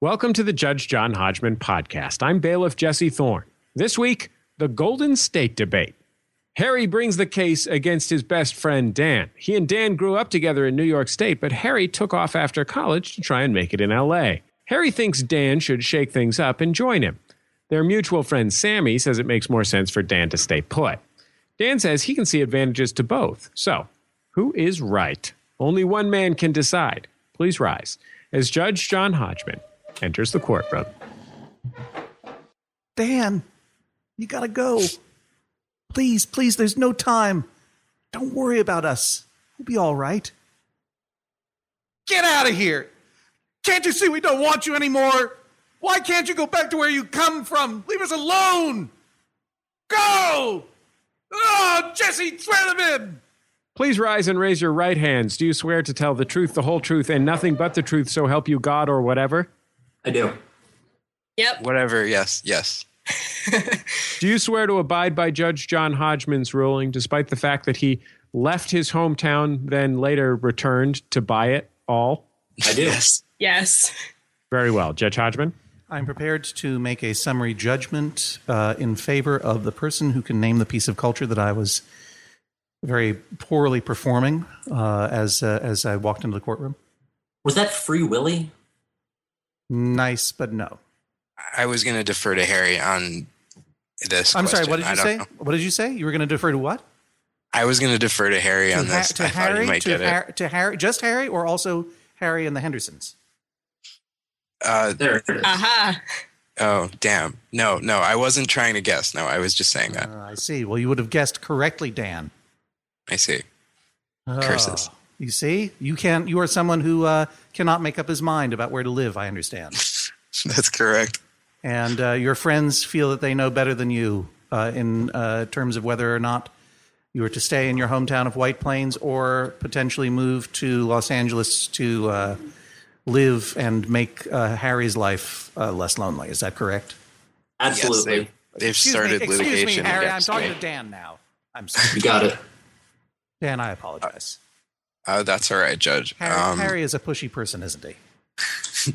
Welcome to the Judge John Hodgman podcast. I'm bailiff Jesse Thorne. This week, the Golden State debate. Harry brings the case against his best friend Dan. He and Dan grew up together in New York State, but Harry took off after college to try and make it in LA. Harry thinks Dan should shake things up and join him. Their mutual friend Sammy says it makes more sense for Dan to stay put. Dan says he can see advantages to both. So, who is right? Only one man can decide. Please rise as Judge John Hodgman enters the courtroom. Dan, you gotta go. Please, please, there's no time. Don't worry about us. We'll be all right. Get out of here! Can't you see we don't want you anymore? Why can't you go back to where you come from? Leave us alone! Go! Oh, Jesse, swear them in! Please rise and raise your right hands. Do you swear to tell the truth, the whole truth, and nothing but the truth, so help you God or whatever? I do. Yep. Whatever, yes, yes. Do you swear to abide by Judge John Hodgman's ruling, despite the fact that he left his hometown, then later returned to buy it all? I do. Yes. Yes. Very well. Judge Hodgman? I'm prepared to make a summary judgment uh, in favor of the person who can name the piece of culture that I was very poorly performing uh, as uh, as I walked into the courtroom. Was that Free Willy? Nice, but no. I was going to defer to Harry on this. I'm sorry. What did you say? know. What did you say? You were going to defer to what? I was going to defer to Harry on to, Ha- this. to I thought Harry, might to, get Har- to Harry, just Harry, or also Harry and the Hendersons. it. Uh, There it is. Aha. oh, damn. No, no, I wasn't trying to guess. No, I was just saying that. Uh, I see. Well, you would have guessed correctly, Dan. I see. Curses. You see, you can. You are someone who uh, cannot make up his mind about where to live. I understand. That's correct. and uh, your friends feel that they know better than you uh, in uh, terms of whether or not you are to stay in your hometown of White Plains or potentially move to Los Angeles to uh, live and make uh, Harry's life uh, less lonely. Is that correct? Absolutely. Yes, they, they've Excuse started me, excuse litigation me, Harry. I'm talking me. to Dan now. I'm sorry, you got it. Dan. I apologize. Oh, that's all right, Judge. Harry, Um, Harry is a pushy person, isn't he?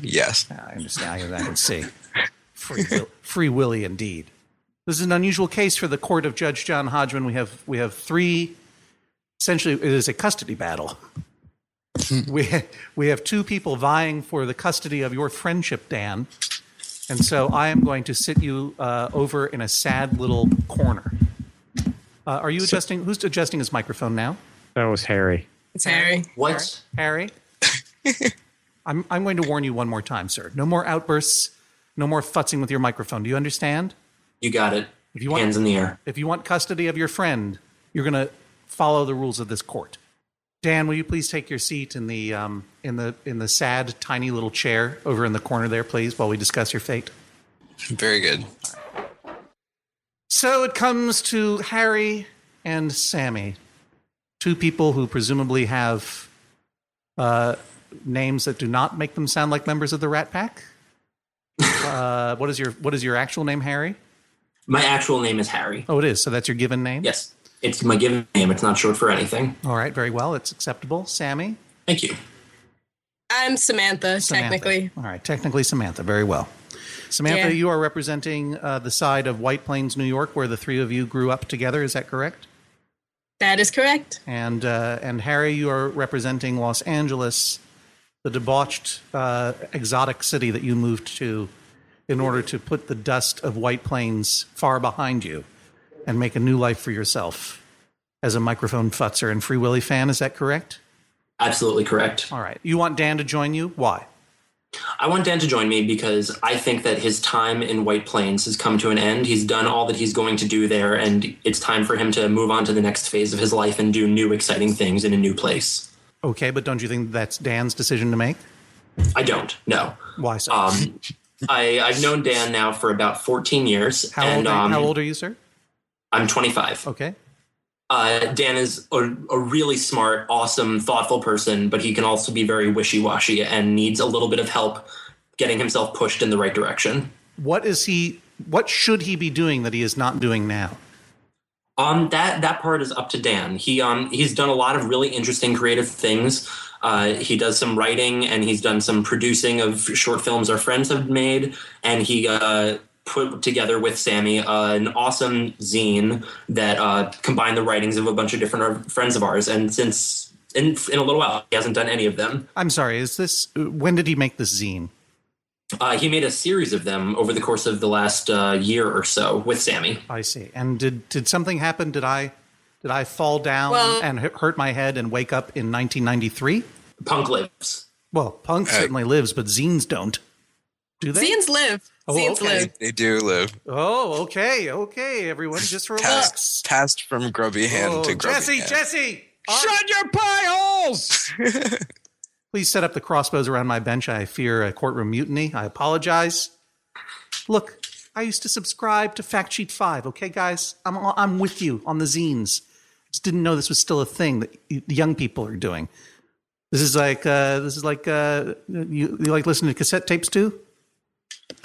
yes. I understand. I can see. Free, will, free Willy, indeed. This is an unusual case for the court of Judge John Hodgman. We have we have three. Essentially, it is a custody battle. we we have two people vying for the custody of your friendship, Dan, and so I am going to sit you uh, over in a sad little corner. Uh, are you adjusting? Who's adjusting his microphone now? That was Harry. It's Harry. What? Harry? I'm, I'm going to warn you one more time, sir. No more outbursts, no more futzing with your microphone. Do you understand? You got it. If you want- Hands in the air. If you want custody of your friend, you're going to follow the rules of this court. Dan, will you please take your seat in the, um, in, the, in the sad, tiny little chair over in the corner there, please, while we discuss your fate? Very good. So it comes to Harry and Sammy, two people who presumably have uh, names that do not make them sound like members of the Rat Pack. uh, what is your What is your actual name, Harry? My actual name is Harry. Oh, it is. So that's your given name. Yes. It's my given name. It's not short for anything. All right. Very well. It's acceptable. Sammy. Thank you. I'm Samantha, Samantha. technically. All right. Technically, Samantha. Very well. Samantha, Yeah. you are representing uh, the side of White Plains, New York, where the three of you grew up together. Is that correct? That is correct. And uh, and Harry, you are representing Los Angeles, the debauched, uh, exotic city that you moved to, in order to put the dust of White Plains far behind you, and make a new life for yourself as a microphone futzer and Free Willy fan. Is that correct? Absolutely correct. All right. You want Dan to join you? Why? I want Dan to join me because I think that his time in White Plains has come to an end. He's done all that he's going to do there, and it's time for him to move on to the next phase of his life and do new, exciting things in a new place. Okay, but don't you think that's Dan's decision to make? I don't. No. Why so? Um, I, I've known Dan now for about 14 years, how, and old are, um, how old are you, sir? I'm 25. Okay. Uh, Dan is a, a really smart, awesome, thoughtful person, but he can also be very wishy washy and needs a little bit of help getting himself pushed in the right direction. What is he? What should he be doing that he is not doing now? Um, that that part is up to Dan. He um he's done a lot of really interesting creative things. Uh, he does some writing and he's done some producing of short films our friends have made. And he uh, put together with Sammy uh, an awesome zine that uh, combined the writings of a bunch of different friends of ours. And since in, in a little while, he hasn't done any of them. I'm sorry. Is this when did he make this zine? Uh, he made a series of them over the course of the last uh, year or so with Sammy. I see. And did did something happen? Did I did I fall down Well- and hurt my head and wake up in 1993? Punk lives. Well, punk certainly lives, but zines don't. Do they? Zines live. Oh, Zines okay. live. They do live Oh, okay, okay. Everyone, just relax. past, passed from grubby hand Oh, to grubby Jesse, hand. Jesse, Ar- Shut your pie holes! please set up the crossbows around my bench. I fear a courtroom mutiny. I apologize. Look, I used to subscribe to Factsheet Five. Okay, guys, I'm I'm with you on the zines. Just didn't know this was still a thing that young people are doing. This is like uh, this is like uh, you, you like listening to cassette tapes too.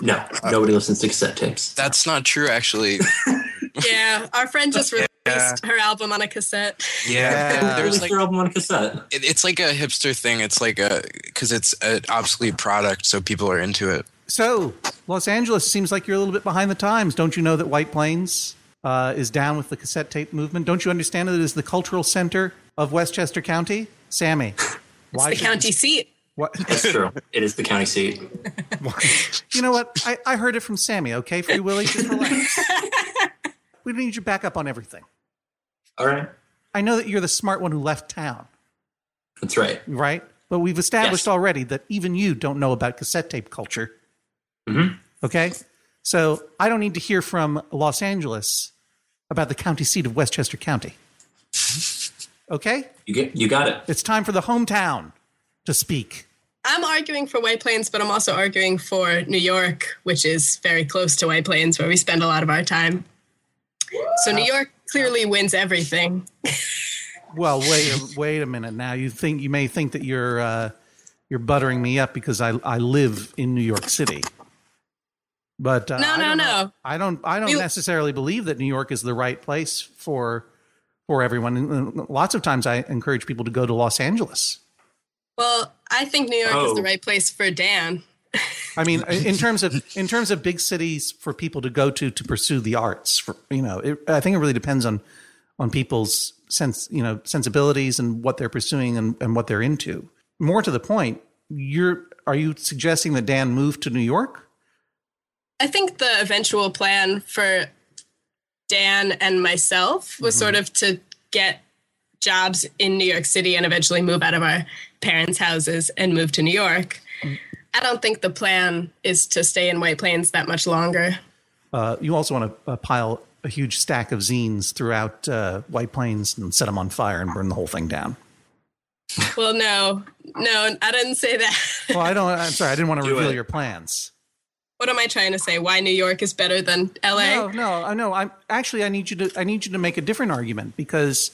No, nobody listens to cassette tapes. That's not true, actually. Yeah, our friend just released her album on a cassette. Yeah. There's like their album on cassette. it, it's like a hipster thing. It's like a because it's an obsolete product, so people are into it. So, Los Angeles seems like you're a little bit behind the times. Don't you know that White Plains uh, is down with the cassette tape movement? Don't you understand that it is the cultural center of Westchester County? Sammy, why The should- county seat. What, It's true. it is the county seat. you know what? I, I heard it from Sammy, okay? Free Willy, just relax. we don't need your backup on everything. All right. I know that you're the smart one who left town, That's right. right? But we've established Yes. already that even you don't know about cassette tape culture. Mhm. Okay? So I don't need to hear from Los Angeles about the county seat of Westchester County. Okay? You get you got it. It's time for the hometown to speak. I'm arguing for White Plains, but I'm also arguing for New York, which is very close to White Plains, where we spend a lot of our time. So New York clearly wins everything. Well, wait, wait a minute. Now you think you may think that you're uh, you're buttering me up because I I live in New York City. But uh, No, I no, know. no. I don't. I don't We- necessarily believe that New York is the right place for for everyone. And Lots of times, I encourage people to go to Los Angeles. Well, I think New York is Oh. the right place for Dan. I mean, in terms of in terms of big cities for people to go to to pursue the arts, for, you know, it, I think it really depends on on people's sense, you know, sensibilities and what they're pursuing and, and what they're into. More to the point, you're are you suggesting that Dan move to New York? I think the eventual plan for Dan and myself was mm-hmm. sort of to get jobs in New York City and eventually move out of our parents' houses and move to New York. I don't think the plan is to stay in White Plains that much longer. Uh, you also want to uh, pile a huge stack of zines throughout uh, White Plains and set them on fire and burn the whole thing down. Well, no, no, I didn't say that. Well, I don't. I'm sorry, I didn't want to Do reveal it. your plans. what am I trying to say? Why New York is better than LA? No, no, I know. I'm actually. I need you to. I need you to make a different argument because.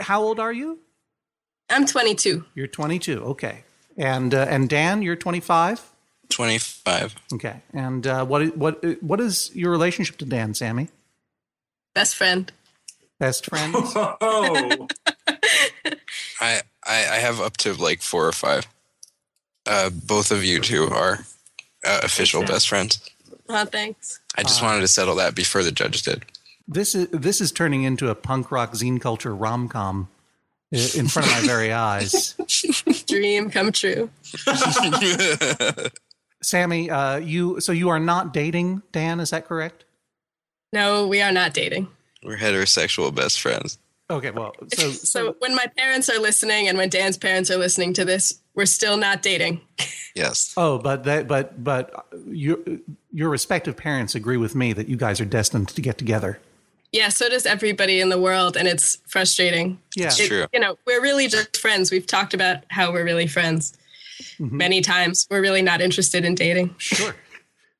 How old are you? I'm 22. You're 22. Okay. And uh, and Dan, you're 25. Twenty five. Okay. And uh, what what what is your relationship to Dan, Sammy? Best friend. Best friend. Oh, I, I I have up to like four or five. Uh, both of you two are uh, official best friends. Oh, thanks. I just wanted to settle that before the judge did. This is this is turning into a punk rock zine culture rom com in front of my very eyes. Dream come true. Sammy, uh, you so you are not dating Dan? Is that correct? No, we are not dating. We're heterosexual best friends. Okay. Well, so So when my parents are listening and when Dan's parents are listening to this, we're still not dating. Yes. oh, but that but but your your respective parents agree with me that you guys are destined to get together. Yeah, so does everybody in the world, and it's frustrating. Yeah. It's It- true. You know, we're really just friends. We've talked about how we're really friends Mm-hmm. many times. We're really not interested in dating Sure.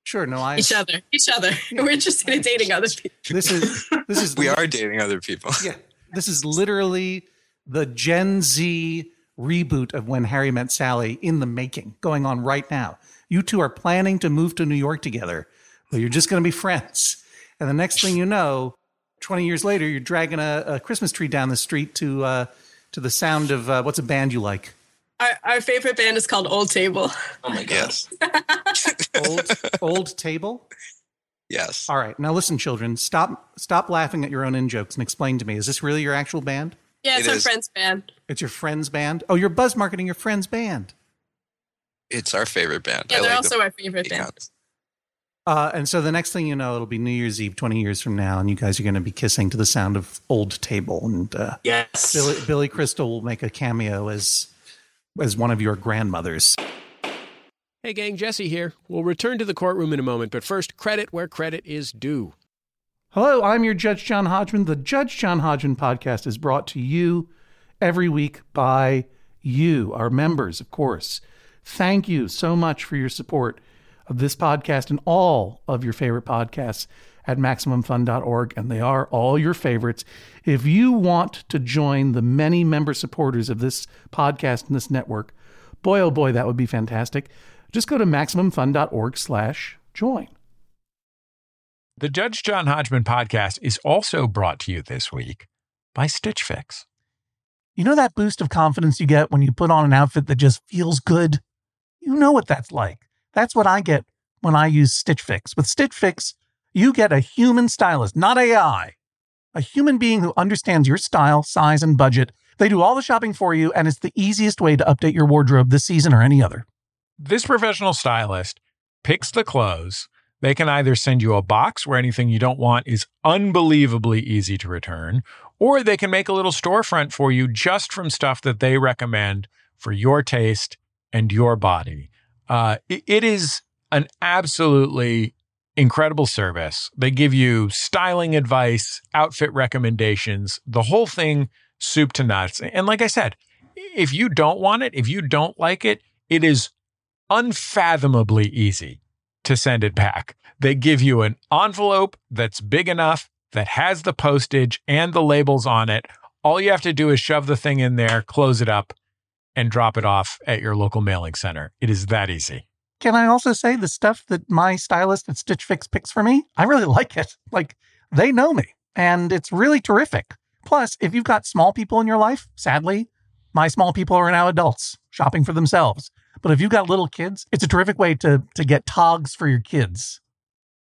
Sure. No, I. each other. Each other. We're interested in dating other people. This is this is We are dating other people. Yeah. This is literally the Gen Z reboot of When Harry Met Sally in the making, going on right now. You two are planning to move to New York together, but you're just going to be friends. And the next thing you know, 20 years later, you're dragging a, a Christmas tree down the street to uh, to the sound of uh, what's a band you like? Our, our favorite band is called Old Table. Oh my god. Yes. Old, old table. Yes. All right, now listen, children. Stop, stop laughing at your own in jokes and explain to me. Is this really your actual band? Yeah, it's It our is. friend's band. It's your friend's band. Oh, you're buzz marketing your friend's band. It's our favorite band. Yeah, I they're like also the our favorite band. Icons. Uh, and so the next thing you know, it'll be New Year's Eve, twenty years from now, and you guys are going to be kissing to the sound of Old Table, and uh, Yes. Billy, Billy Crystal will make a cameo as as one of your grandmothers. Hey, gang, Jesse here. We'll return to the courtroom in a moment, but first, credit where credit is due. Hello, I'm your Judge John Hodgman. The Judge John Hodgman podcast is brought to you every week by you, our members, of course. Thank you so much for your support of this podcast and all of your favorite podcasts at MaximumFun.org, and they are all your favorites. If you want to join the many member supporters of this podcast and this network, boy, oh boy, that would be fantastic. Just go to MaximumFun.org slash join. The Judge John Hodgman podcast is also brought to you this week by Stitch Fix. You know that boost of confidence you get when you put on an outfit that just feels good? You know what that's like. That's what I get when I use Stitch Fix. With Stitch Fix, you get a human stylist, not AI. A human being who understands your style, size, and budget. They do all the shopping for you, and it's the easiest way to update your wardrobe this season or any other. This professional stylist picks the clothes. They can either send you a box where anything you don't want is unbelievably easy to return, or they can make a little storefront for you just from stuff that they recommend for your taste and your body. Uh, it- it is an absolutely incredible service. They give you styling advice, outfit recommendations, the whole thing soup to nuts. And like I said, if you don't want it, if you don't like it, it is unfathomably easy to send it back. They give you an envelope that's big enough that has the postage and the labels on it. All you have to do is shove the thing in there, close it up, and drop it off at your local mailing center. It is that easy. Can I also say the stuff that my stylist at Stitch Fix picks for me? I really like it. Like they know me and it's really terrific. Plus, if you've got small people in your life, sadly, my small people are now adults shopping for themselves. But if you've got little kids, it's a terrific way to, to get togs for your kids.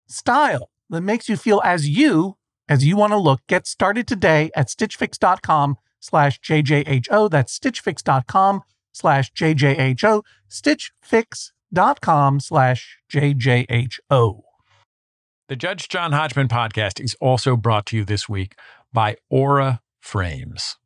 Style that makes you feel as you as you want to look. Get started today at stitchfix.com slash JJHO. That's stitchfix.com slash JJHO. Stitchfix.com slash JJHO. The Judge John Hodgman podcast is also brought to you this week by Aura Frames.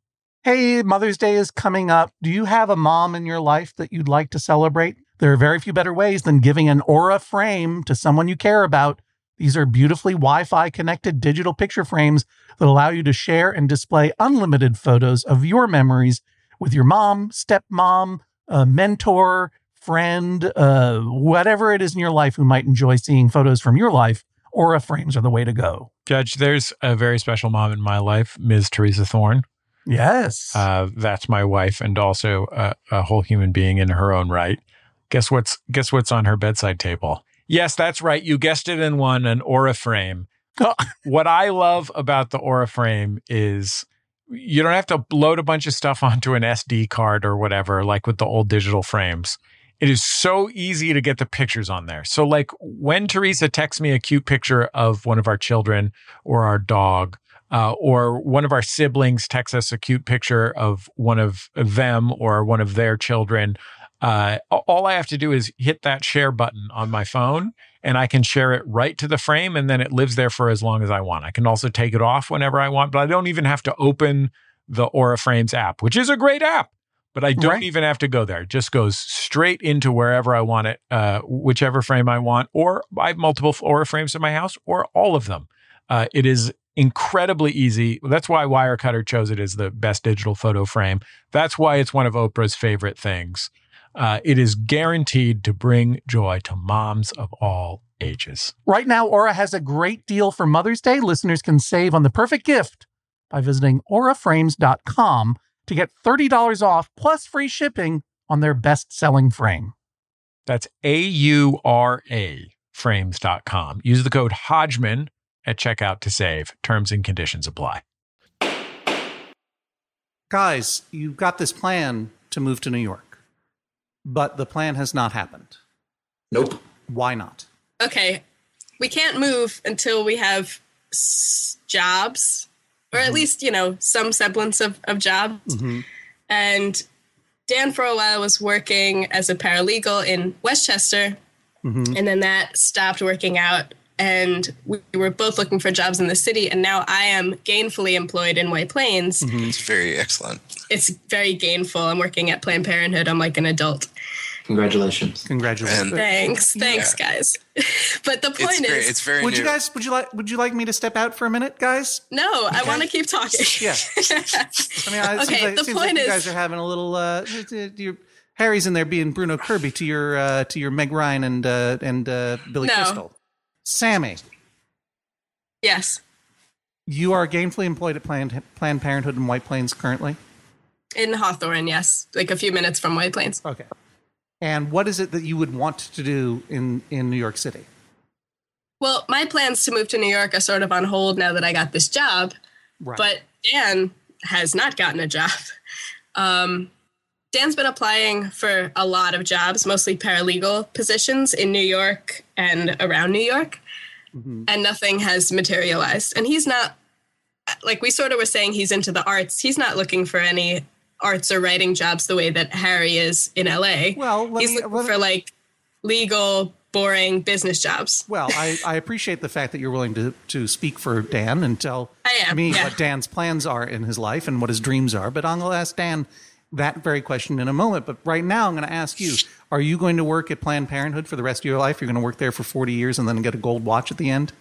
Hey, Mother's Day is coming up. Do you have a mom in your life that you'd like to celebrate? There are very few better ways than giving an Aura frame to someone you care about. These are beautifully Wi Fi connected digital picture frames that allow you to share and display unlimited photos of your memories with your mom, stepmom, a mentor, friend, uh, whatever it is in your life who might enjoy seeing photos from your life. Aura frames are the way to go. Judge, there's a very special mom in my life, Ms. Teresa Thorne. Yes. Uh, that's my wife, and also a, a whole human being in her own right. Guess what's guess what's on her bedside table? Yes, that's right. You guessed it in one, an Aura frame. What I love about the Aura frame is you don't have to load a bunch of stuff onto an SD card or whatever, like with the old digital frames. It is so easy to get the pictures on there. So, like when Teresa texts me a cute picture of one of our children or our dog, uh, or one of our siblings texts us a cute picture of one of them or one of their children, uh, all I have to do is hit that share button on my phone and I can share it right to the frame and then it lives there for as long as I want. I can also take it off whenever I want, but I don't even have to open the Aura Frames app, which is a great app. But I don't Right. even have to go there. It just goes straight into wherever I want it, uh, whichever frame I want, or I have multiple Aura frames in my house, or all of them. Uh, it is incredibly easy. That's why Wirecutter chose it as the best digital photo frame. That's why it's one of Oprah's favorite things. Uh, it is guaranteed to bring joy to moms of all ages. Right now, Aura has a great deal for Mother's Day. Listeners can save on the perfect gift by visiting auraframes.com to get $30 off plus free shipping on their best selling frame. That's A U R A frames.com. Use the code Hodgman at checkout to save. Terms and conditions apply. Guys, you've got this plan to move to New York. But the plan has not happened. Nope. Why not? Okay, we can't move until we have s- jobs, or at mm-hmm. least you know some semblance of of jobs. Mm-hmm. And Dan, for a while, was working as a paralegal in Westchester, mm-hmm. and then that stopped working out. And we were both looking for jobs in the city, and now I am gainfully employed in White Plains. It's very excellent. It's very gainful. I'm working at Planned Parenthood. I'm like an adult. Congratulations. Congratulations. And Thanks, thanks, guys. but the point it's is, great. It's very would new. you guys would you like would you like me to step out for a minute, guys? no, I want to keep talking. Yeah. I mean, I- it Okay, seems like, the it seems like point you guys are having a little. Uh, your, Harry's in there being Bruno Kirby to your uh, to your Meg Ryan and uh, and uh, Billy No. Crystal. Sammy, yes, you are gainfully employed at Planned Planned Parenthood in White Plains currently. in Hawthorne, yes, like a few minutes from White Plains. Okay. And what is it that you would want to do in in New York City? Well, my plans to move to New York are sort of on hold now that I got this job, Right. but Dan has not gotten a job. Um, Dan's been applying for a lot of jobs, mostly paralegal positions in New York and around New York, mm-hmm. and nothing has materialized. And he's not, like we sort of were saying, he's into the arts. He's not looking for any arts or writing jobs the way that Harry is in LA. Well, he's me- looking for like legal, boring business jobs. Well, I, I appreciate the fact that you're willing to, to speak for Dan and tell am, me yeah. what Dan's plans are in his life and what his dreams are. But I'm going to ask Dan that very question in a moment. But right now, I'm going to ask you Are you going to work at Planned Parenthood for the rest of your life? You're going to work there for 40 years and then get a gold watch at the end?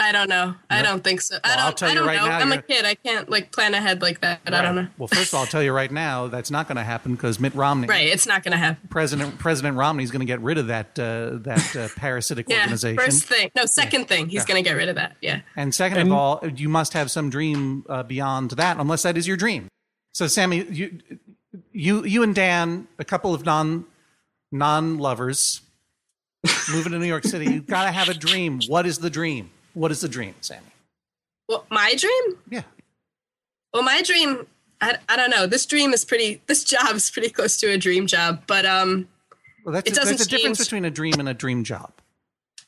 I don't know. I don't think so. I don't. I'll tell I you don't right know. now, I'm a kid. I can't like plan ahead like that. I don't know. Well, first of all, I'll tell you right now that's not going to happen because Mitt Romney, Right. It's not going to happen. President President Romney, is going to get rid of that uh, that uh, parasitic Yeah. organization. First thing. No. Second thing. He's going to get rid of that. Yeah. And second of all, you must have some dream uh, beyond that, unless that is your dream. So, Sammy, you, you, you and Dan, a couple of non non lovers, moving to New York City. You've got to have a dream. What is the dream? What is the dream, Sammy? Well, my dream. Yeah. Well, my dream. I, I don't know. This dream is pretty. This job is pretty close to a dream job. But um. Well, that's It a, doesn't there's a difference between a dream and a dream job.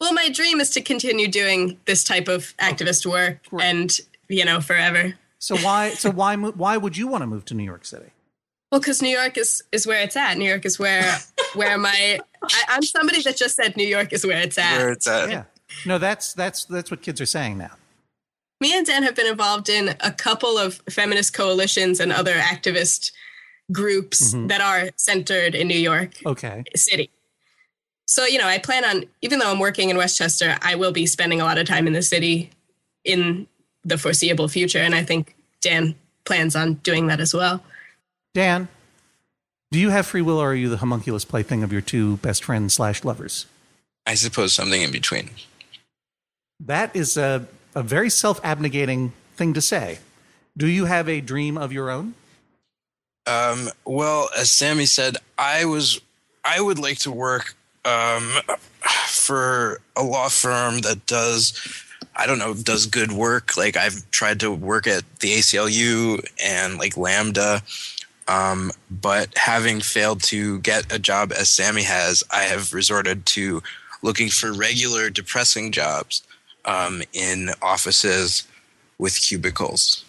Well, my dream is to continue doing this type of activist work and you know forever. So why so why why would you want to move to New York City? Well, because New York is is where it's at. New York is where where my I, I'm somebody that just said New York is where it's at. Where it's at. Yeah. No, that's that's that's what kids are saying now. Me and Dan have been involved in a couple of feminist coalitions and other activist groups mm-hmm. that are centered in New York Okay. City. So, you know, I plan on, even though I'm working in Westchester, I will be spending a lot of time in the city in the foreseeable future. And I think Dan plans on doing that as well. Dan, do you have free will or are you the homunculus plaything of your two best friends slash lovers? I suppose something in between. That is a, a very self abnegating thing to say. Do you have a dream of your own? Um, well, as Sammy said, I was I would like to work um, for a law firm that does I don't know does good work. Like I've tried to work at the ACLU and like Lambda, um, but having failed to get a job as Sammy has, I have resorted to looking for regular depressing jobs um, in offices with cubicles.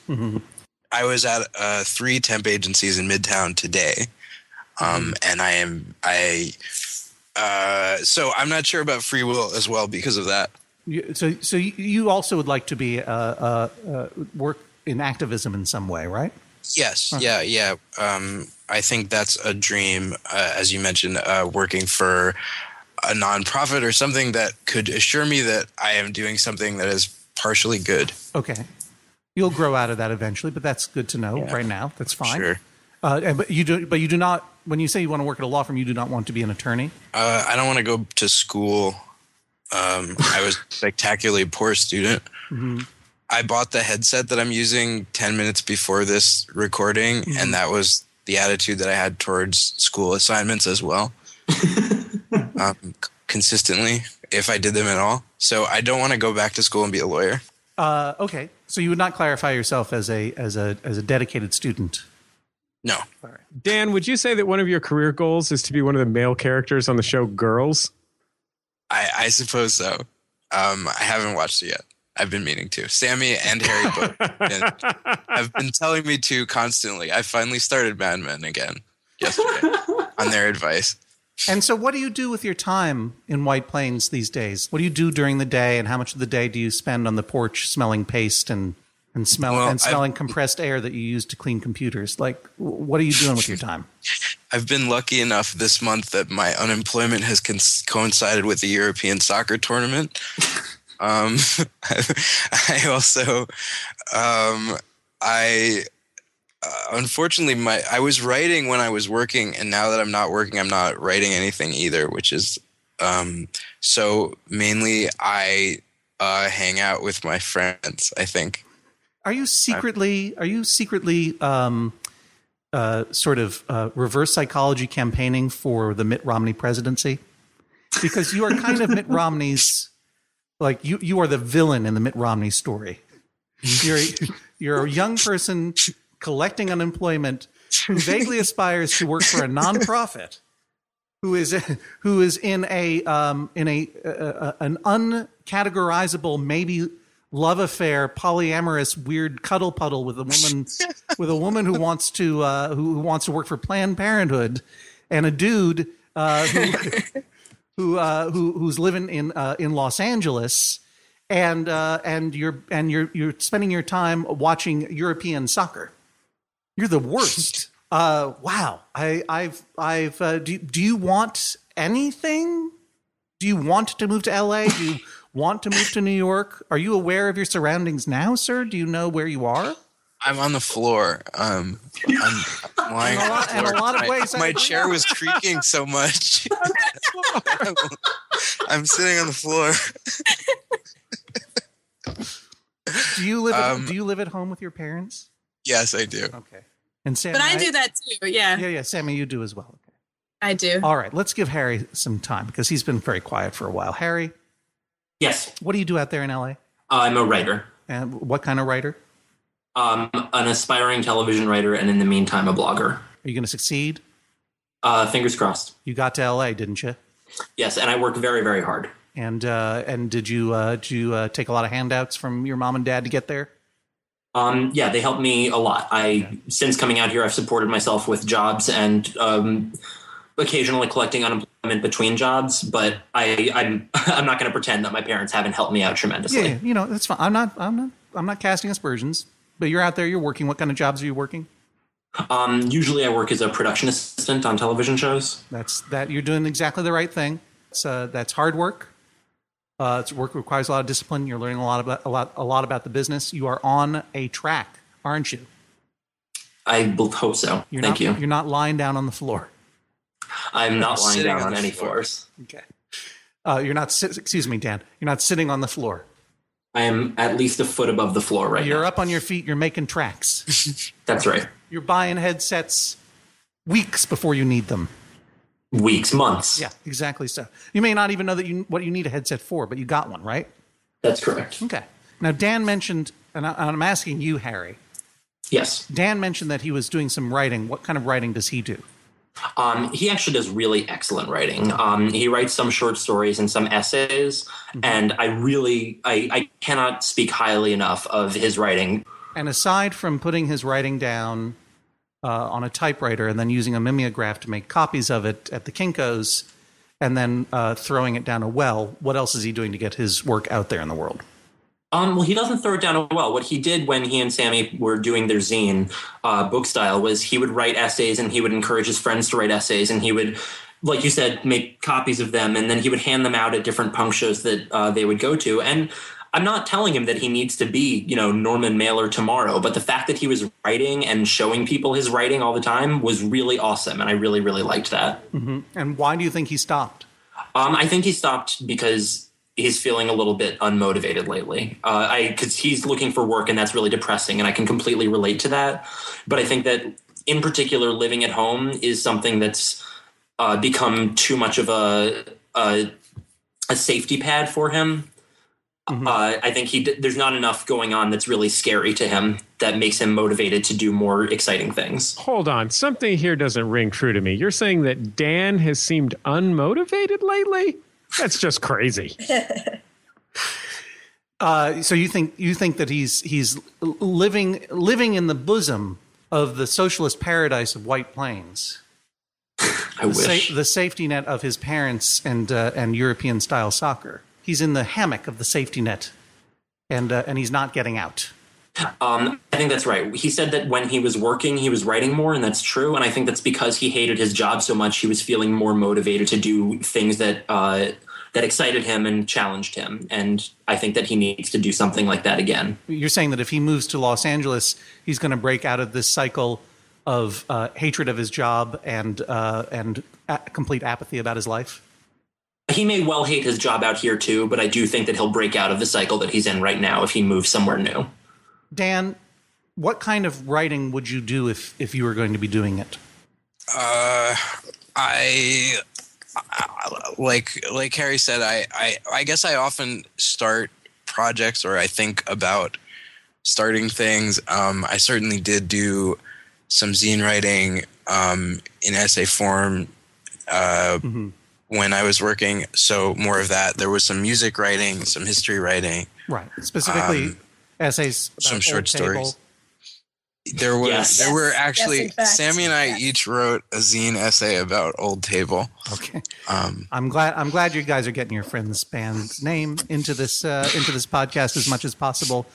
I was at uh, three temp agencies in Midtown today, um, and I am I. Uh, so I'm not sure about free will as well because of that. So, so you- you also would like to be uh, uh, uh, work in activism in some way, right? Yes, yeah, yeah. Um, I think that's a dream, uh, as you mentioned, uh, working for a nonprofit or something that could assure me that I am doing something that is partially good. Okay. You'll grow out of that eventually, but that's good to know right now. That's fine. Sure. Uh, and, but you do, but you do not. When you say you want to work at a law firm, you do not want to be an attorney. Uh, I don't want to go to school. Um, I was a spectacularly poor student. I bought the headset that I'm using 10 minutes before this recording, and that was the attitude that I had towards school assignments as well. um, c- consistently, if I did them at all. So I don't want to go back to school and be a lawyer. Uh, okay. So you would not clarify yourself as a as a as a dedicated student. No. Dan, would you say that one of your career goals is to be one of the male characters on the show Girls? I, I suppose so. Um, I haven't watched it yet. I've been meaning to. Sammy and Harry both been, have been telling me to constantly. I finally started Mad Men again yesterday on their advice. And so, what do you do with your time in White Plains these days? What do you do during the day, and how much of the day do you spend on the porch smelling paste and and smell Well, and smelling I've- compressed air that you use to clean computers? Like, what are you doing with your time? I've been lucky enough this month that my unemployment has con- coincided with the European soccer tournament. Um, I also, um, I uh, unfortunately my I was writing when I was working, and now that I'm not working, I'm not writing anything either. Which is um, so mainly I uh, hang out with my friends. I think. Are you secretly? Are you secretly? Um, uh, sort of uh, reverse psychology campaigning for the Mitt Romney presidency, because you are kind of Mitt Romney's, like you you are the villain in the Mitt Romney story. You're you're a young person collecting unemployment who vaguely aspires to work for a nonprofit, who is who is in a um, in a an uncategorizable maybe love affair, polyamorous, weird cuddle puddle with a woman with a woman who wants to uh, who wants to work for Planned Parenthood, and a dude uh, who who uh, who who's living in uh, in Los Angeles. And uh, and you're and you're you're spending your time watching European soccer. You're the worst. Uh, wow. I, I've, I've. Uh, do, do you want anything? Do you want to move to LA? Do you want to move to New York? Are you aware of your surroundings now, sir? Do you know where you are? I'm on the floor. Um, I'm, I'm lying In a on lot- the in a lot of my, ways, I my chair was creaking so much. I'm sitting on the floor. Do you live? At, Um, do you live at home with your parents? Yes, I do. Okay. And Sammy, But I do that too. Yeah, Yeah, yeah. Sammy, you do as well. Okay. I do. All right. Let's give Harry some time because he's been very quiet for a while. Harry, Yes, what do you do out there in LA? I'm a writer, And what kind of writer? Um, an aspiring television writer, and in the meantime, a blogger. Are you going to succeed? Uh, fingers crossed. You got to LA, didn't you? Yes, and I worked very, very hard. And uh, and did you uh, did you uh, take a lot of handouts from your mom and dad to get there? Um, yeah, they helped me a lot. I since coming out here, I've supported myself with jobs and um, occasionally collecting unemployment between jobs. But I, I'm I'm not going to pretend that my parents haven't helped me out tremendously. Yeah, you know that's fine. I'm not I'm not I'm not casting aspersions, but you're out there. You're working. What kind of jobs are you working? Um, usually, I work as a production assistant on television shows. That's that you're doing exactly the right thing. It's, uh, that's hard work. Uh, it's work requires a lot of discipline. You're learning a lot about a lot a lot about the business. You are on a track, aren't you? I bel- hope so. You're Thank not, you. You're not lying down on the floor. I'm not lying down on on the any floor. floors. Okay. Uh, you're not. sit- Excuse me, Dan. You're not sitting on the floor. I am at least a foot above the floor right You're now. up on your feet. You're making tracks. That's right. You're buying headsets weeks before you need them. Weeks, months. Yeah, exactly. So you may not even know that you what you need a headset for, but you got one, right? That's correct. Okay. Now Dan mentioned, and I, I'm asking you, Harry. Yes. Dan mentioned that he was doing some writing. What kind of writing does he do? Um, he actually does really excellent writing. Um, he writes some short stories and some essays, and I really, I, I cannot speak highly enough of his writing. And aside from putting his writing down uh, on a typewriter and then using a mimeograph to make copies of it at the Kinkos, and then uh, throwing it down a well, what else is he doing to get his work out there in the world? Um, well, he doesn't throw it down well. What he did when he and Sammy were doing their zine uh, book style was he would write essays and he would encourage his friends to write essays and he would, like you said, make copies of them and then he would hand them out at different punk shows that uh, they would go to. And I'm not telling him that he needs to be, you know, Norman Mailer tomorrow, but the fact that he was writing and showing people his writing all the time was really awesome, and I really, really liked that. And why do you think he stopped? Um, I think he stopped because he's feeling a little bit unmotivated lately. Uh, I because he's looking for work and that's really depressing, and I can completely relate to that. But I think that in particular, living at home is something that's uh, become too much of a, a a safety pad for him. Uh, I think he there's not enough going on that's really scary to him that makes him motivated to do more exciting things. Hold on. Something here doesn't ring true to me. You're saying that Dan has seemed unmotivated lately? That's just crazy. Uh, so you think you think that he's he's living living in the bosom of the socialist paradise of White Plains, I the, wish. sa- the safety net of his parents and uh, and European style soccer. He's in the hammock of the safety net, and uh, and he's not getting out. Um, I think that's right. He said that when he was working, he was writing more, and that's true. And I think that's because he hated his job so much, he was feeling more motivated to do things that uh, that excited him and challenged him. And I think that he needs to do something like that again. You're saying that if he moves to Los Angeles, he's going to break out of this cycle of uh, hatred of his job and uh, and a- complete apathy about his life. He may well hate his job out here too, but I do think that he'll break out of the cycle that he's in right now if he moves somewhere new. Dan, what kind of writing would you do if if you were going to be doing it? Uh, I, I like like Harry said. I, I I guess I often start projects or I think about starting things. Um, I certainly did do some zine writing um, in essay form uh, when I was working. So more of that. There was some music writing, some history writing. Right, specifically Um, essays, about some Old short Table. stories. There was Yes. there were actually in fact. Sammy and I Yes. each wrote a zine essay about Old Table. Okay, Um, I'm glad. I'm glad you guys are getting your friend's band's name into this uh, into this podcast as much as possible.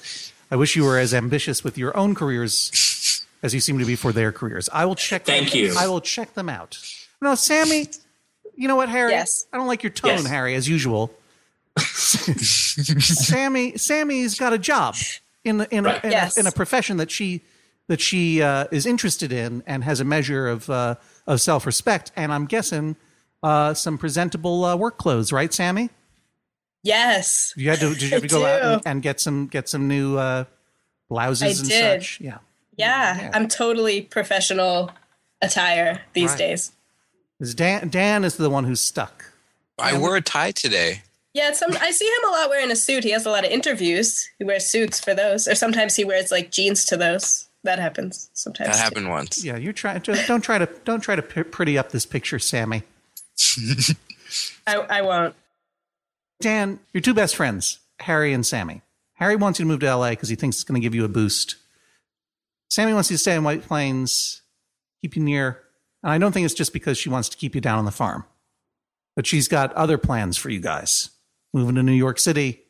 I wish you were as ambitious with your own careers as you seem to be for their careers. I will check. Thank them, you. I will check them out. No, Sammy. You know what, Harry? Yes. I don't like your tone, Yes. Harry, as usual. Sammy, Sammy's got a job in the, in, a, Right. in, Yes. a, in a profession that she that she uh, is interested in and has a measure of uh, of self respect. And I'm guessing uh, some presentable uh, work clothes, right, Sammy? Yes. You had to did you have to go out and, and get some get some new uh, blouses I and did. such? Yeah. Yeah, Yeah. I'm totally professional attire these Right. days. 'Cause Dan Dan is the one who's stuck. I wore a tie today. Yeah, some I see him a lot wearing a suit. He has a lot of interviews. He wears suits for those, or sometimes he wears like jeans to those. That happens sometimes. That too. happened once. Yeah, you're trying. Just don't try to don't try to pretty up this picture, Sammy. I, I won't. Dan, your two best friends, Harry and Sammy. Harry wants you to move to LA because he thinks it's going to give you a boost. Sammy wants you to stay in White Plains, keep you near. And I don't think it's just because she wants to keep you down on the farm, but she's got other plans for you guys. Moving to New York City,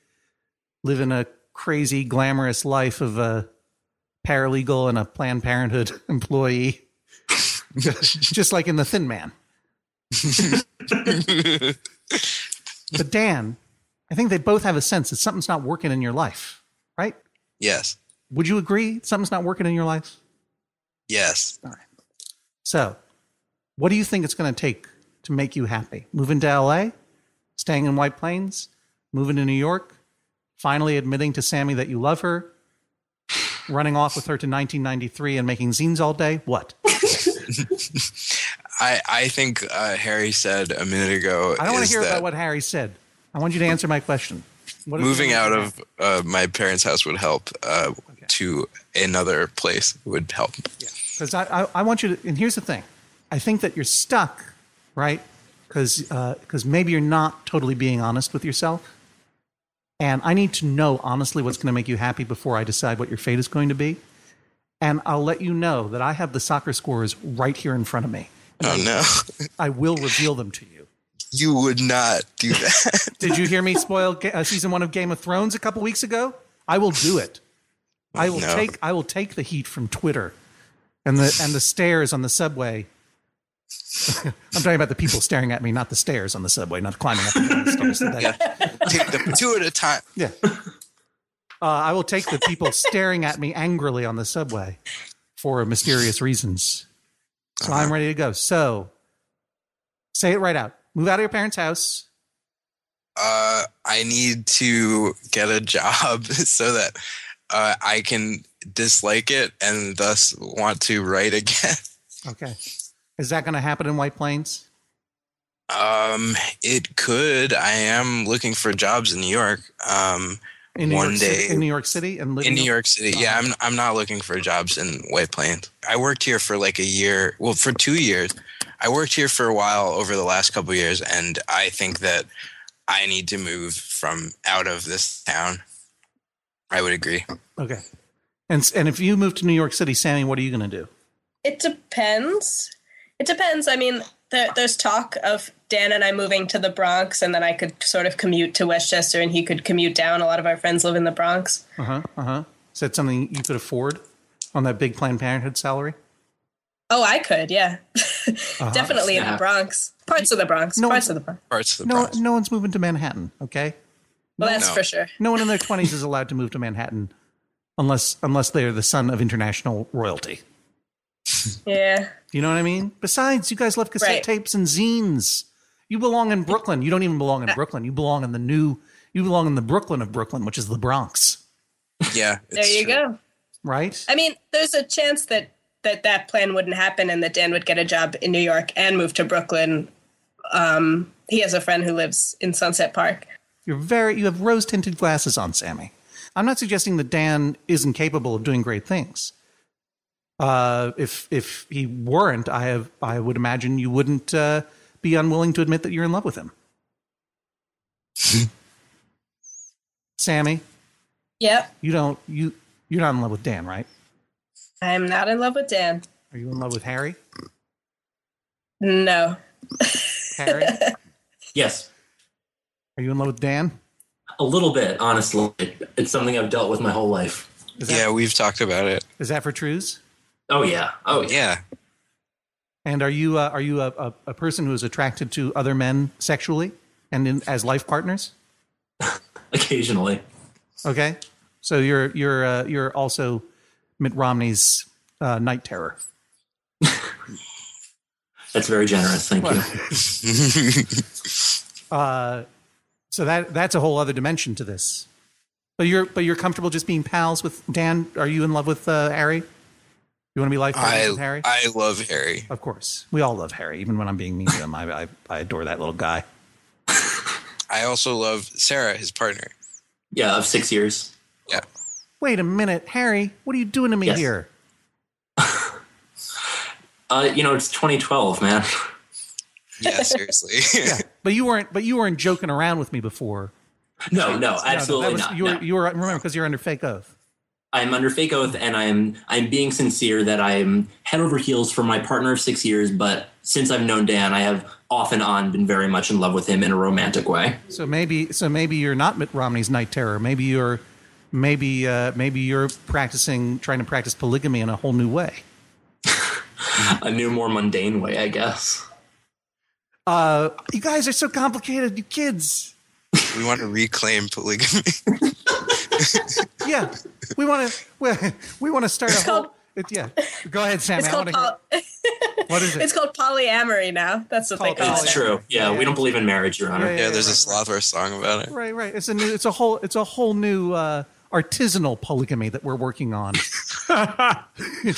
living a crazy, glamorous life of a paralegal and a Planned Parenthood employee, just like in The Thin Man. But Dan, I think they both have a sense that something's not working in your life, right? yes. Would you agree something's not working in your life? Yes. All right. So, what do you think it's going to take to make you happy? Moving to LA, staying in White Plains, moving to New York, finally admitting to Sammy that you love her, running off with her to 1993 and making zines all day? What? I, I think uh, Harry said a minute ago. I don't want to hear about what Harry said. I want you to answer my question. Moving out of uh, my parents' house would help. Uh, To another place would help. because I, I, I want you to and here's the thing i think that you're stuck right because because maybe you're not totally being honest with yourself and i need to know honestly what's going to make you happy before i decide what your fate is going to be. And i'll let you know that i have the soccer scores right here in front of me. Oh no, i will reveal them to you. You would not do that. did you hear me spoil uh, season one of game of thrones a couple weeks ago? I will do it. I will No. take i will take the heat from twitter and the and the stairs on the subway. I'm talking about the people staring at me not the stairs on the subway not climbing up the stairs. Take the two at a time. yeah. Uh, i will take the people staring at me angrily on the subway for mysterious reasons. So i'm ready to go. So say it right out. Move out of your parents house. Uh, I need to get a job so that uh, I can dislike it and thus want to write again. okay. Is that going to happen in white plains Um, it could. I am looking for jobs in New York. Um, in New one York day City, in New York City and living in New York City. Yeah, I'm I'm not looking for jobs in White Plains. I worked here for like a year. Well, for two years. I worked here for a while over the last couple of years, and I think that I need to move from out of this town. I would agree. Okay. And and if you move to New York City, Sammy, what are you going to do? It depends. It depends. I mean, there, there's talk of Dan and I moving to the Bronx, and then I could sort of commute to Westchester, and he could commute down. A lot of our friends live in the Bronx. Uh huh. Uh huh. Is that something you could afford on that big Planned Parenthood salary? Oh, I could, yeah, definitely in the Bronx, parts of the Bronx, No, parts of the Bronx. Parts of the No, Bronx. no one's moving to Manhattan. Okay. Well, that's No. for sure. No one in their twenties is allowed to move to Manhattan, unless unless they are the son of international royalty. Yeah, You know what I mean? Besides, you guys left cassette Right. tapes and zines. You belong in Brooklyn. You don't even belong in Brooklyn. You belong in the new. You belong in the Brooklyn of Brooklyn, which is the Bronx, Yeah, there you true. go. right? I mean, there's a chance that that that plan wouldn't happen, and that Dan would get a job in New York and move to Brooklyn. Um, he has a friend who lives in Sunset Park. You're very. You have rose tinted glasses on, Sammy. I'm not suggesting that Dan isn't capable of doing great things. Uh, if if he weren't, I have. I would imagine you wouldn't uh, be unwilling to admit that you're in love with him. Sammy, Yep, you don't. You you're not in love with Dan, right? I'm not in love with Dan. Are you in love with Harry? No, Harry, Yes, are you in love with Dan? a little bit. Honestly, it's something I've dealt with my whole life. That, Yeah, we've talked about it. Is that for trues? Oh yeah. Oh yeah. And are you uh, are you a, a, a person who is attracted to other men sexually and in, as life partners? Occasionally. Okay, so you're you're uh, you're also Mitt Romney's uh, night terror. That's very generous. Thank you. Uh, so that that's a whole other dimension to this. But you're but you're comfortable just being pals with Dan. Are you in love with uh, Harry? You want to be life partners I with Harry? I love Harry. of course, we all love Harry. Even when I'm being mean to him, I, I I adore that little guy. I also love Sarah, his partner. Yeah, of six years. Yeah. Wait a minute, Harry, what are you doing to me Yes. here? Uh, you know, it's 2012, man. Yeah, seriously. yeah, But you weren't but you weren't joking around with me before. No, no, No, no, absolutely that was- not. You were, no. you were remember because you're under fake oath. I'm under fake oath, and I'm I'm being sincere that I'm head over heels for my partner of six years. But since I've known Dan, I have off and on been very much in love with him in a romantic way. So maybe so maybe you're not Mitt Romney's night terror. Maybe you're maybe uh, maybe you're practicing trying to practice polygamy in a whole new way. A new, more mundane way, I guess. Uh, you guys are so complicated, you kids. we want to reclaim polygamy. Yeah, we want to we, we want to start a whole. It, yeah, go ahead, Sam. it's I called wanna hear- poly- what is it? it's called polyamory now. That's what Called they call It's it. true. Yeah, Yeah. we don't believe in marriage, Your Honor. Yeah, yeah, there's a right, song about it. right, right. It's a new. It's a whole. It's a whole new uh, artisanal polygamy that we're working on in,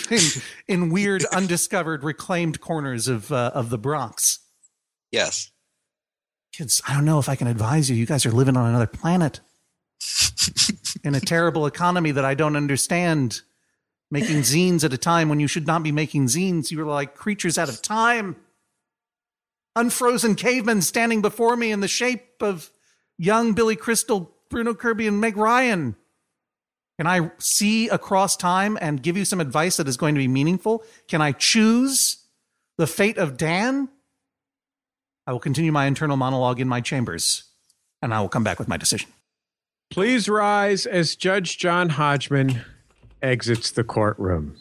in weird, undiscovered, reclaimed corners of uh, of the Bronx. Yes. kids, I don't know if I can advise you. You guys are living on another planet in a terrible economy that I don't understand. Making zines at a time when you should not be making zines. You are like creatures out of time. Unfrozen cavemen standing before me in the shape of young Billy Crystal, Bruno Kirby, and Meg Ryan. Can I see across time and give you some advice that is going to be meaningful? Can I choose the fate of Dan? I will continue my internal monologue in my chambers, and I will come back with my decision. Please rise as Judge John Hodgman exits the courtroom.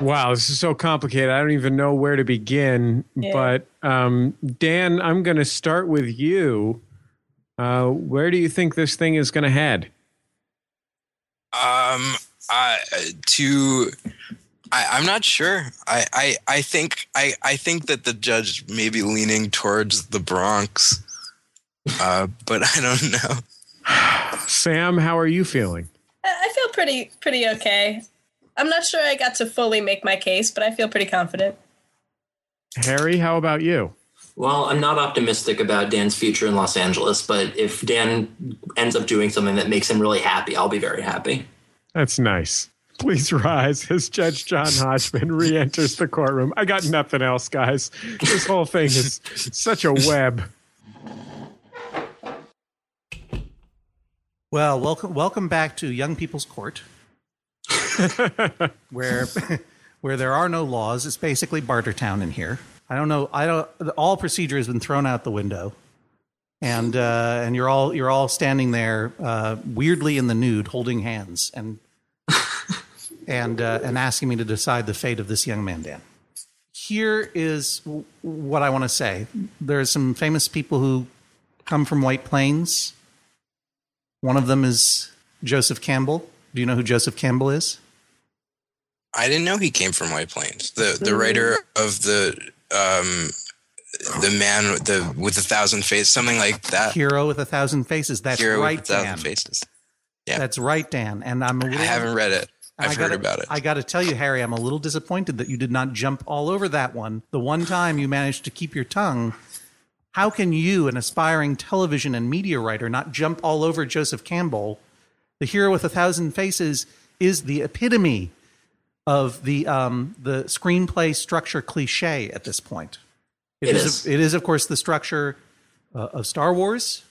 Wow, this is so complicated. I don't even know where to begin. Yeah. But um, Dan, I'm going to start with you. Uh, where do you think this thing is going to head? Um, I to I, I'm not sure. I, I, I think I, I think that the judge may be leaning towards the Bronx, uh, but I don't know. Sam, how are you feeling? I I feel pretty pretty okay. I'm not sure I got to fully make my case, but I feel pretty confident. Harry, how about you? Well, I'm not optimistic about Dan's future in Los Angeles, but if Dan ends up doing something that makes him really happy, I'll be very happy. That's nice. Please rise as Judge John Hodgman re enters the courtroom. I got nothing else, guys. This whole thing is such a web. Well, welcome welcome back to Young People's Court, where where there are no laws. It's basically Bartertown in here. I don't know. I don't. All procedure has been thrown out the window, and uh, and you're all you're all standing there uh, weirdly in the nude, holding hands, and and uh, and asking me to decide the fate of this young man, Dan. Here is what I want to say. There are some famous people who come from White Plains. One of them is Joseph Campbell. Do you know who Joseph Campbell is? I didn't know he came from White Plains. The the writer of the um the man with the with a thousand faces, something like that. Hero with a Thousand Faces. That's Hero right, with a thousand Dan. faces. Yeah. That's right, Dan. And I'm a I little. I haven't read it. I've I heard gotta- about it. I got to tell you, Harry, I'm a little disappointed that you did not jump all over that one. The one time you managed to keep your tongue. How can you, an aspiring television and media writer, not jump all over Joseph Campbell? The hero with a thousand faces is the epitome of the um, the screenplay structure cliche at this point. It is. is. It is, of course, the structure uh, of Star Wars,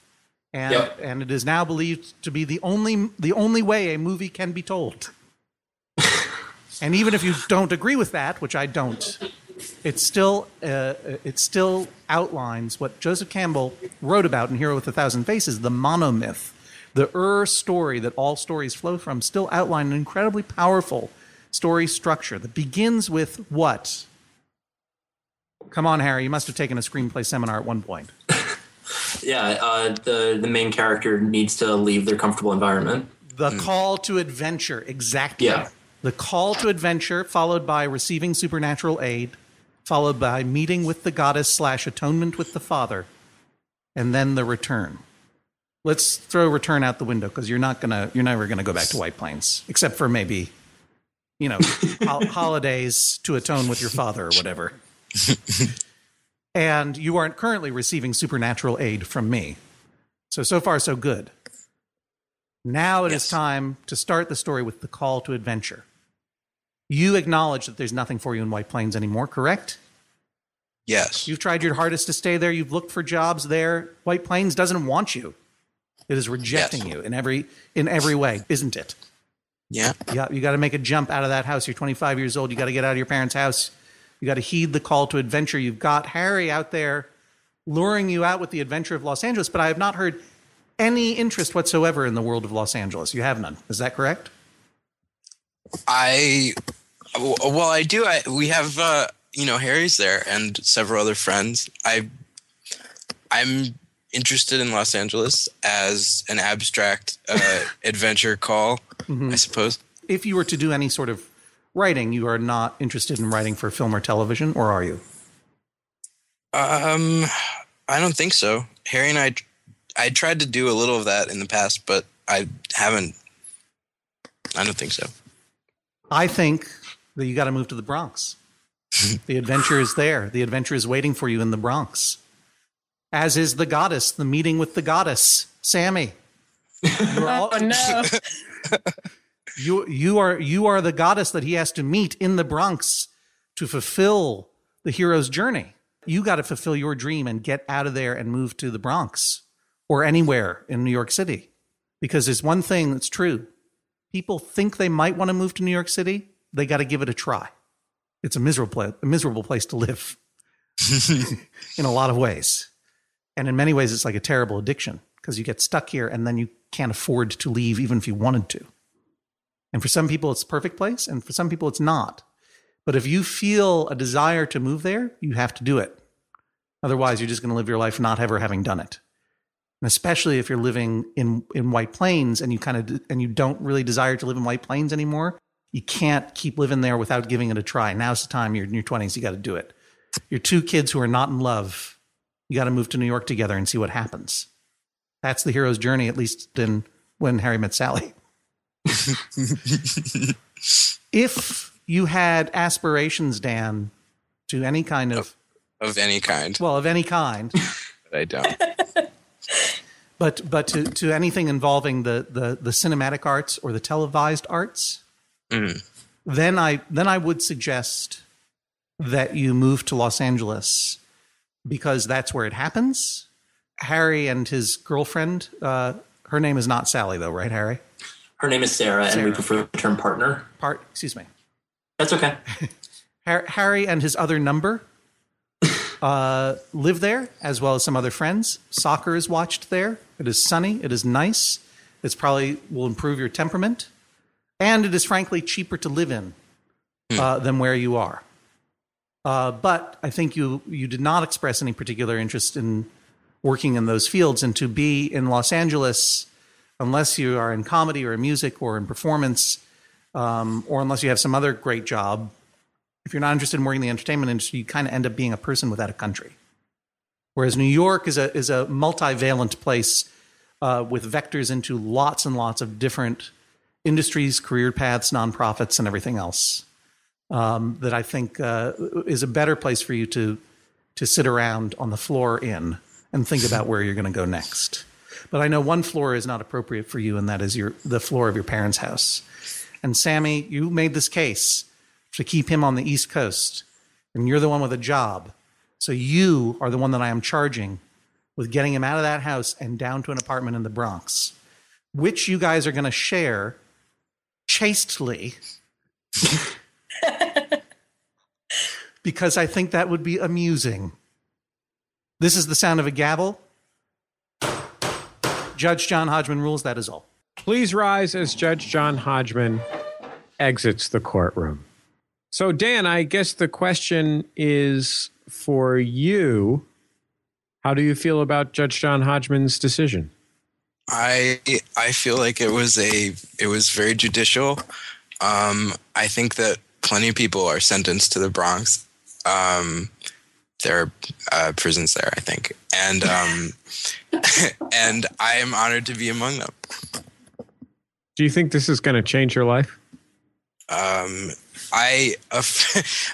and Yep. and it is now believed to be the only the only way a movie can be told. and even if you don't agree with that, which I don't, it still uh, it still outlines what Joseph Campbell wrote about in Hero with a Thousand Faces, the monomyth, the Ur story that all stories flow from. Still outline an incredibly powerful story structure that begins with what? Come on, Harry. You must have taken a screenplay seminar at one point. Yeah, uh, the the main character needs to leave their comfortable environment. The call to adventure, exactly. Yeah. The call to adventure, followed by receiving supernatural aid, followed by meeting with the goddess slash atonement with the father, and then the return. Let's throw return out the window because you're not gonna, you're never gonna go back to White Plains, except for maybe, you know, hol- holidays to atone with your father or whatever. and you aren't currently receiving supernatural aid from me. So, so far, so good. Now it is Yes. time to start the story with the call to adventure. You acknowledge that there's nothing for you in White Plains anymore, correct? yes. You've tried your hardest to stay there. You've looked for jobs there. White Plains doesn't want you. It is rejecting Yes. you in every in every way, isn't it? yeah. Yeah, you got to make a jump out of that house. You're 25 years old. You got to get out of your parents' house. You got to heed the call to adventure. You've got Harry out there luring you out with the adventure of Los Angeles, but I have not heard any interest whatsoever in the world of Los Angeles. You have none. Is that correct? I well, I do. I we have uh, you know Harry's there and several other friends. I I'm interested in Los Angeles as an abstract uh, adventure call, I suppose. If you were to do any sort of writing, you are not interested in writing for film or television, or are you? Um, I don't think so. Harry and I, I tried to do a little of that in the past, but I haven't. I don't think so. I think that you got to move to the Bronx. the adventure is there. The adventure is waiting for you in the Bronx. As is the goddess, the meeting with the goddess, Sammy. You're all- Oh no. you you are you are the goddess that he has to meet in the Bronx to fulfill the hero's journey. You got to fulfill your dream and get out of there and move to the Bronx or anywhere in New York City. Because there's one thing that's true. People think they might want to move to New York City, they got to give it a try. It's a miserable place, a miserable place to live in a lot of ways. And in many ways it's like a terrible addiction because you get stuck here and then you can't afford to leave even if you wanted to. And for some people, it's a perfect place, and for some people, it's not. But if you feel a desire to move there, you have to do it. Otherwise, you're just going to live your life not ever having done it. And especially if you're living in, in White Plains and you kind of and you don't really desire to live in White Plains anymore, you can't keep living there without giving it a try. Now's the time. You're in your 20s. You got to do it. You're two kids who are not in love. You got to move to New York together and see what happens. That's the hero's journey, at least in when Harry met Sally. if you had aspirations, Dan, to any kind of of any kind. Well, of any kind. But I don't. But but to, to anything involving the, the, the cinematic arts or the televised arts, Mm. then I then I would suggest that you move to Los Angeles because that's where it happens. Harry and his girlfriend, uh, her name is not Sally though, right, Harry? Her name is Sarah, and we Sarah. prefer the term partner. Part, excuse me. That's okay. Harry and his other number uh, live there, as well as some other friends. Soccer is watched there. It is sunny. It is nice. It's probably will improve your temperament, and it is frankly cheaper to live in uh, than where you are. Uh, but I think you you did not express any particular interest in working in those fields, and to be in Los Angeles, unless you are in comedy or in music or in performance, um, or unless you have some other great job, if you're not interested in working in the entertainment industry, you kind of end up being a person without a country. Whereas New York is a is a multivalent place uh, with vectors into lots and lots of different industries, career paths, nonprofits, and everything else. Um, that I think uh, is a better place for you to to sit around on the floor in and think about where you're going to go next. But I know one floor is not appropriate for you, and that is your the floor of your parents' house. And Sammy, you made this case to keep him on the East Coast, and you're the one with a job. So you are the one that I am charging with getting him out of that house and down to an apartment in the Bronx, which you guys are going to share chastely. because I think that would be amusing. This is the sound of a gavel. Judge John Hodgman rules, that is all. Please rise as Judge John Hodgman exits the courtroom. So, Dan, I guess the question is for you. How do you feel about Judge John Hodgman's decision? I I feel like it was a it was very judicial. Um, I think that plenty of people are sentenced to the Bronx. Um, there are uh, prisons there, I think, and um, and I am honored to be among them. Do you think this is going to change your life? Um, I a,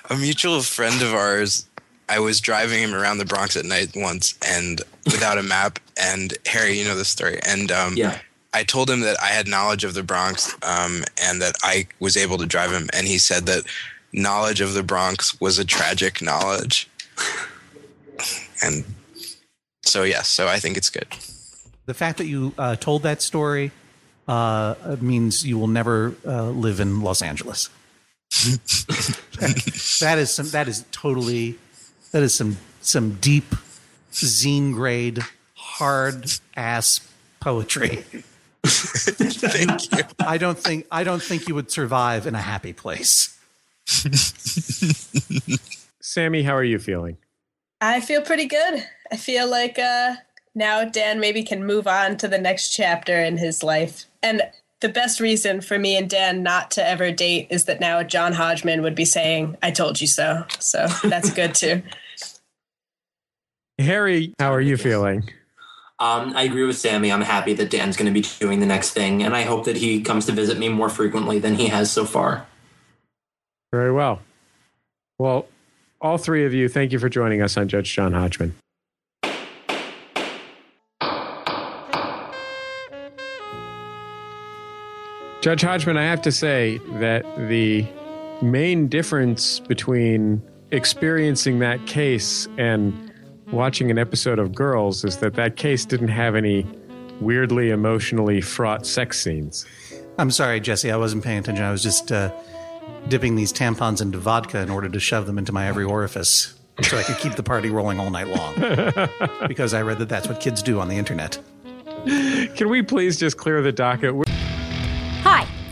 a mutual friend of ours. I was driving him around the Bronx at night once, and without a map. And Harry, you know the story. And um, Yeah. I told him that I had knowledge of the Bronx, um, and that I was able to drive him. And he said that knowledge of the Bronx was a tragic knowledge. And so, yes, so I think it's good. The fact that you uh, told that story uh, means you will never uh, live in Los Angeles. that is some. That is totally. That is some some deep zine grade hard ass poetry. Thank you. I don't think. I don't think you would survive in a happy place. Sammy, how are you feeling? I feel pretty good. I feel like uh, now Dan maybe can move on to the next chapter in his life. And the best reason for me and Dan not to ever date is that now John Hodgman would be saying, I told you so. So that's good too. Harry, how are you feeling? Um, I agree with Sammy. I'm happy that Dan's going to be doing the next thing, and I hope that he comes to visit me more frequently than he has so far. Very well. Well, all three of you, thank you for joining us on Judge John Hodgman. Judge Hodgman, I have to say that the main difference between experiencing that case and watching an episode of Girls is that that case didn't have any weirdly emotionally fraught sex scenes. I'm sorry, Jesse. I wasn't paying attention. I was just uh, dipping these tampons into vodka in order to shove them into my every orifice so I could keep the party rolling all night long. because I read that that's what kids do on the internet. Can we please just clear the docket? Hi,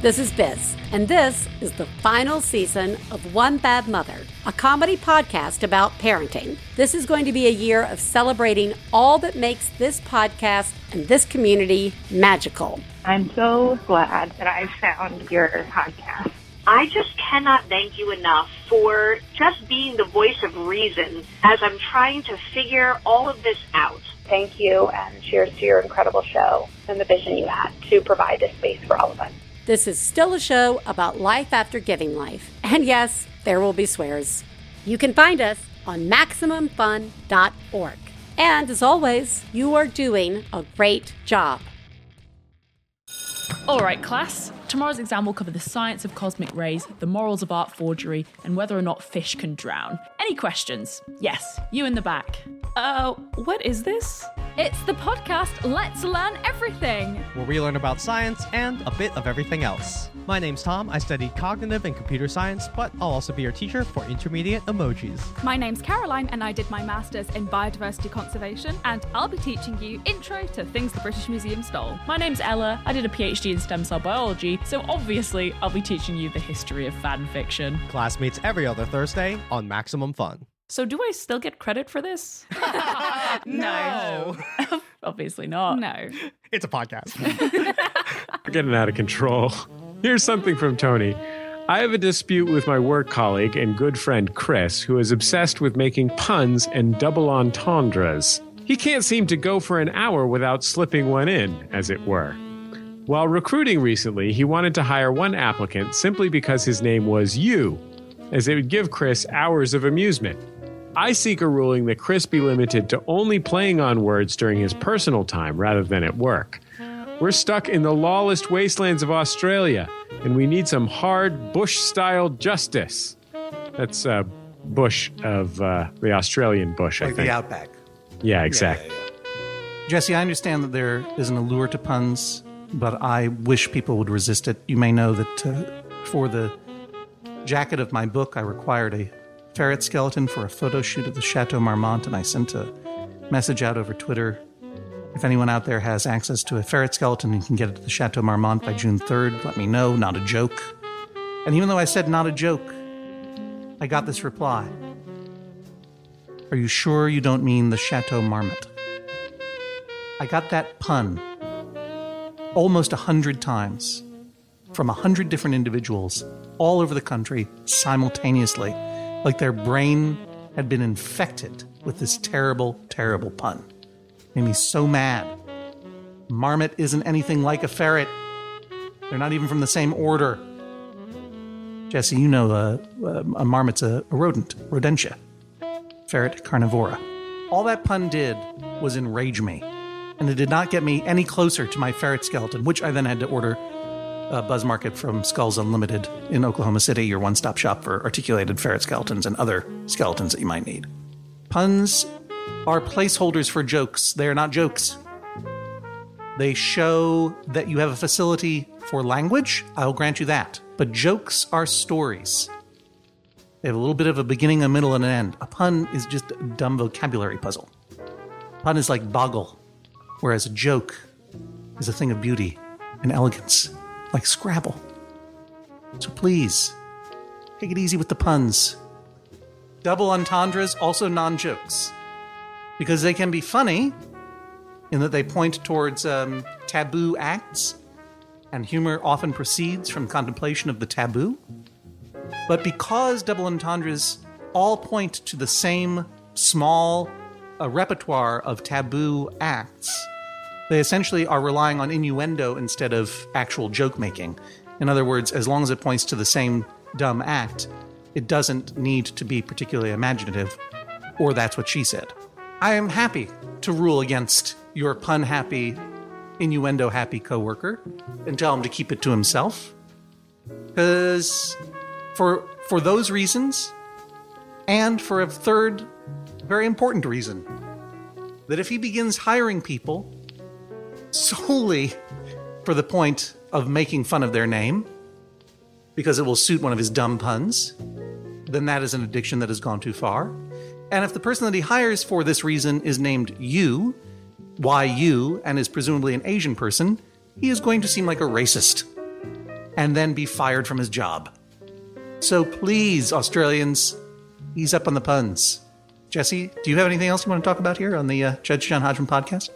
this is Biz, and this is the final season of One Bad Mother, a comedy podcast about parenting. This is going to be a year of celebrating all that makes this podcast and this community magical. I'm so glad that I found your podcast. I just cannot thank you enough for just being the voice of reason as I'm trying to figure all of this out. Thank you, and cheers to your incredible show and the vision you had to provide this space for all of us. This is still a show about life after giving life. And yes, there will be swears. You can find us on MaximumFun.org. And as always, you are doing a great job. All right, class. Tomorrow's exam will cover the science of cosmic rays, the morals of art forgery, and whether or not fish can drown. Any questions? Yes, you in the back. Uh, what is this? It's the podcast Let's Learn Everything, where we learn about science and a bit of everything else. My name's Tom. I study cognitive and computer science, but I'll also be your teacher for intermediate emojis. My name's Caroline, and I did my master's in biodiversity conservation, and I'll be teaching you intro to things the British Museum stole. My name's Ella. I did a PhD in stem cell biology, so obviously I'll be teaching you the history of fan fiction. Class meets every other Thursday on Maximum Fun. So, do I still get credit for this? no. Obviously not. No. It's a podcast. We're getting out of control. Here's something from Tony. I have a dispute with my work colleague and good friend Chris, who is obsessed with making puns and double entendres. He can't seem to go for an hour without slipping one in, as it were. While recruiting recently, he wanted to hire one applicant simply because his name was You, as it would give Chris hours of amusement. I seek a ruling that Chris be limited to only playing on words during his personal time rather than at work. We're stuck in the lawless wastelands of Australia, and we need some hard bush style justice. That's uh, Bush of uh, the Australian Bush, like I think. the Outback. Yeah, exactly. Yeah, yeah, yeah. Jesse, I understand that there is an allure to puns, but I wish people would resist it. You may know that uh, for the jacket of my book, I required a ferret skeleton for a photo shoot of the Chateau Marmont, and I sent a message out over Twitter. If anyone out there has access to a ferret skeleton and can get it to the Chateau Marmont by June 3rd, let me know. Not a joke. And even though I said not a joke, I got this reply Are you sure you don't mean the Chateau Marmot? I got that pun almost a hundred times from a hundred different individuals all over the country simultaneously like their brain had been infected with this terrible, terrible pun. Made me so mad. Marmot isn't anything like a ferret. They're not even from the same order. Jesse, you know uh, uh, a marmot's a, a rodent, rodentia. Ferret carnivora. All that pun did was enrage me, and it did not get me any closer to my ferret skeleton, which I then had to order uh, Buzz Market from Skulls Unlimited in Oklahoma City, your one stop shop for articulated ferret skeletons and other skeletons that you might need. Puns are placeholders for jokes, they are not jokes. They show that you have a facility for language, I'll grant you that. But jokes are stories. They have a little bit of a beginning, a middle, and an end. A pun is just a dumb vocabulary puzzle. A pun is like boggle, whereas a joke is a thing of beauty and elegance like Scrabble. So please, take it easy with the puns. Double entendres, also non jokes. Because they can be funny in that they point towards um, taboo acts, and humor often proceeds from contemplation of the taboo. But because double entendres all point to the same small uh, repertoire of taboo acts, they essentially are relying on innuendo instead of actual joke making. In other words, as long as it points to the same dumb act, it doesn't need to be particularly imaginative, or that's what she said. I am happy to rule against your pun happy, innuendo happy coworker and tell him to keep it to himself. Because for for those reasons, and for a third very important reason, that if he begins hiring people solely for the point of making fun of their name, because it will suit one of his dumb puns, then that is an addiction that has gone too far. And if the person that he hires for this reason is named you, YU, and is presumably an Asian person, he is going to seem like a racist and then be fired from his job. So please, Australians, ease up on the puns. Jesse, do you have anything else you want to talk about here on the uh, Judge John Hodgman podcast?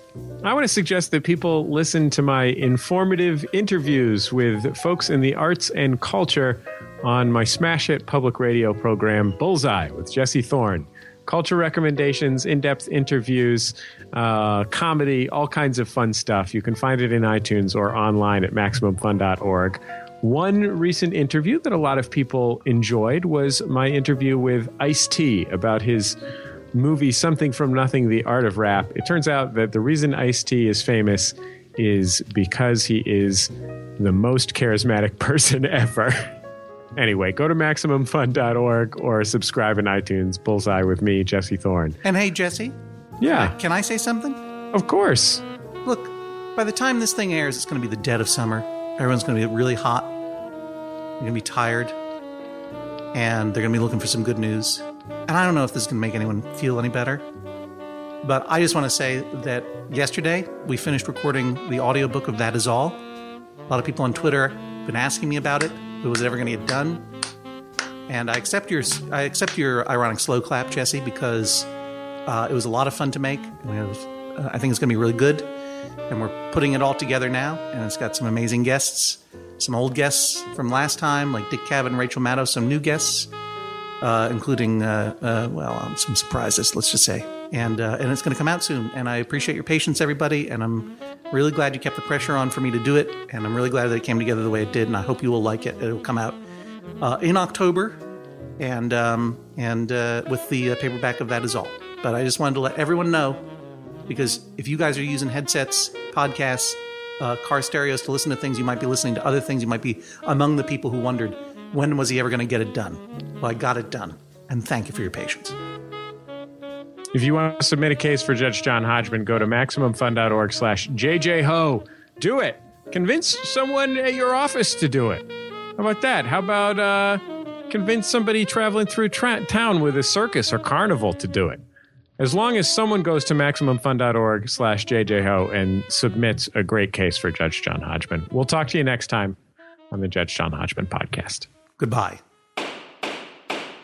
I want to suggest that people listen to my informative interviews with folks in the arts and culture on my Smash It public radio program, Bullseye, with Jesse Thorne. Culture recommendations, in depth interviews, uh, comedy, all kinds of fun stuff. You can find it in iTunes or online at MaximumFun.org One recent interview that a lot of people enjoyed was my interview with Ice T about his movie Something from Nothing The Art of Rap. It turns out that the reason Ice T is famous is because he is the most charismatic person ever. Anyway, go to MaximumFun.org or subscribe in iTunes. Bullseye with me, Jesse Thorne. And hey, Jesse. Yeah. Can I say something? Of course. Look, by the time this thing airs, it's going to be the dead of summer. Everyone's going to be really hot. They're going to be tired. And they're going to be looking for some good news. And I don't know if this is going to make anyone feel any better. But I just want to say that yesterday we finished recording the audiobook of That Is All. A lot of people on Twitter have been asking me about it. Was it ever going to get done? And I accept your I accept your ironic slow clap, Jesse, because uh, it was a lot of fun to make. Was, uh, I think it's going to be really good. And we're putting it all together now, and it's got some amazing guests, some old guests from last time, like Dick Cavett and Rachel Maddow, some new guests, uh, including uh, uh, well, um, some surprises. Let's just say, and uh, and it's going to come out soon. And I appreciate your patience, everybody, and I'm really glad you kept the pressure on for me to do it. And I'm really glad that it came together the way it did. And I hope you will like it. It'll come out uh, in October, and um, and uh, with the paperback of that is all. But I just wanted to let everyone know because if you guys are using headsets, podcasts, uh, car stereos to listen to things, you might be listening to other things. You might be among the people who wondered when was he ever going to get it done. Well, I got it done, and thank you for your patience. If you want to submit a case for Judge John Hodgman, go to maximumfun.org slash jjho. Do it. Convince someone at your office to do it. How about that? How about uh, convince somebody traveling through tra- town with a circus or carnival to do it? As long as someone goes to MaximumFun.org slash JJHO and submits a great case for Judge John Hodgman. We'll talk to you next time on the Judge John Hodgman podcast. Goodbye.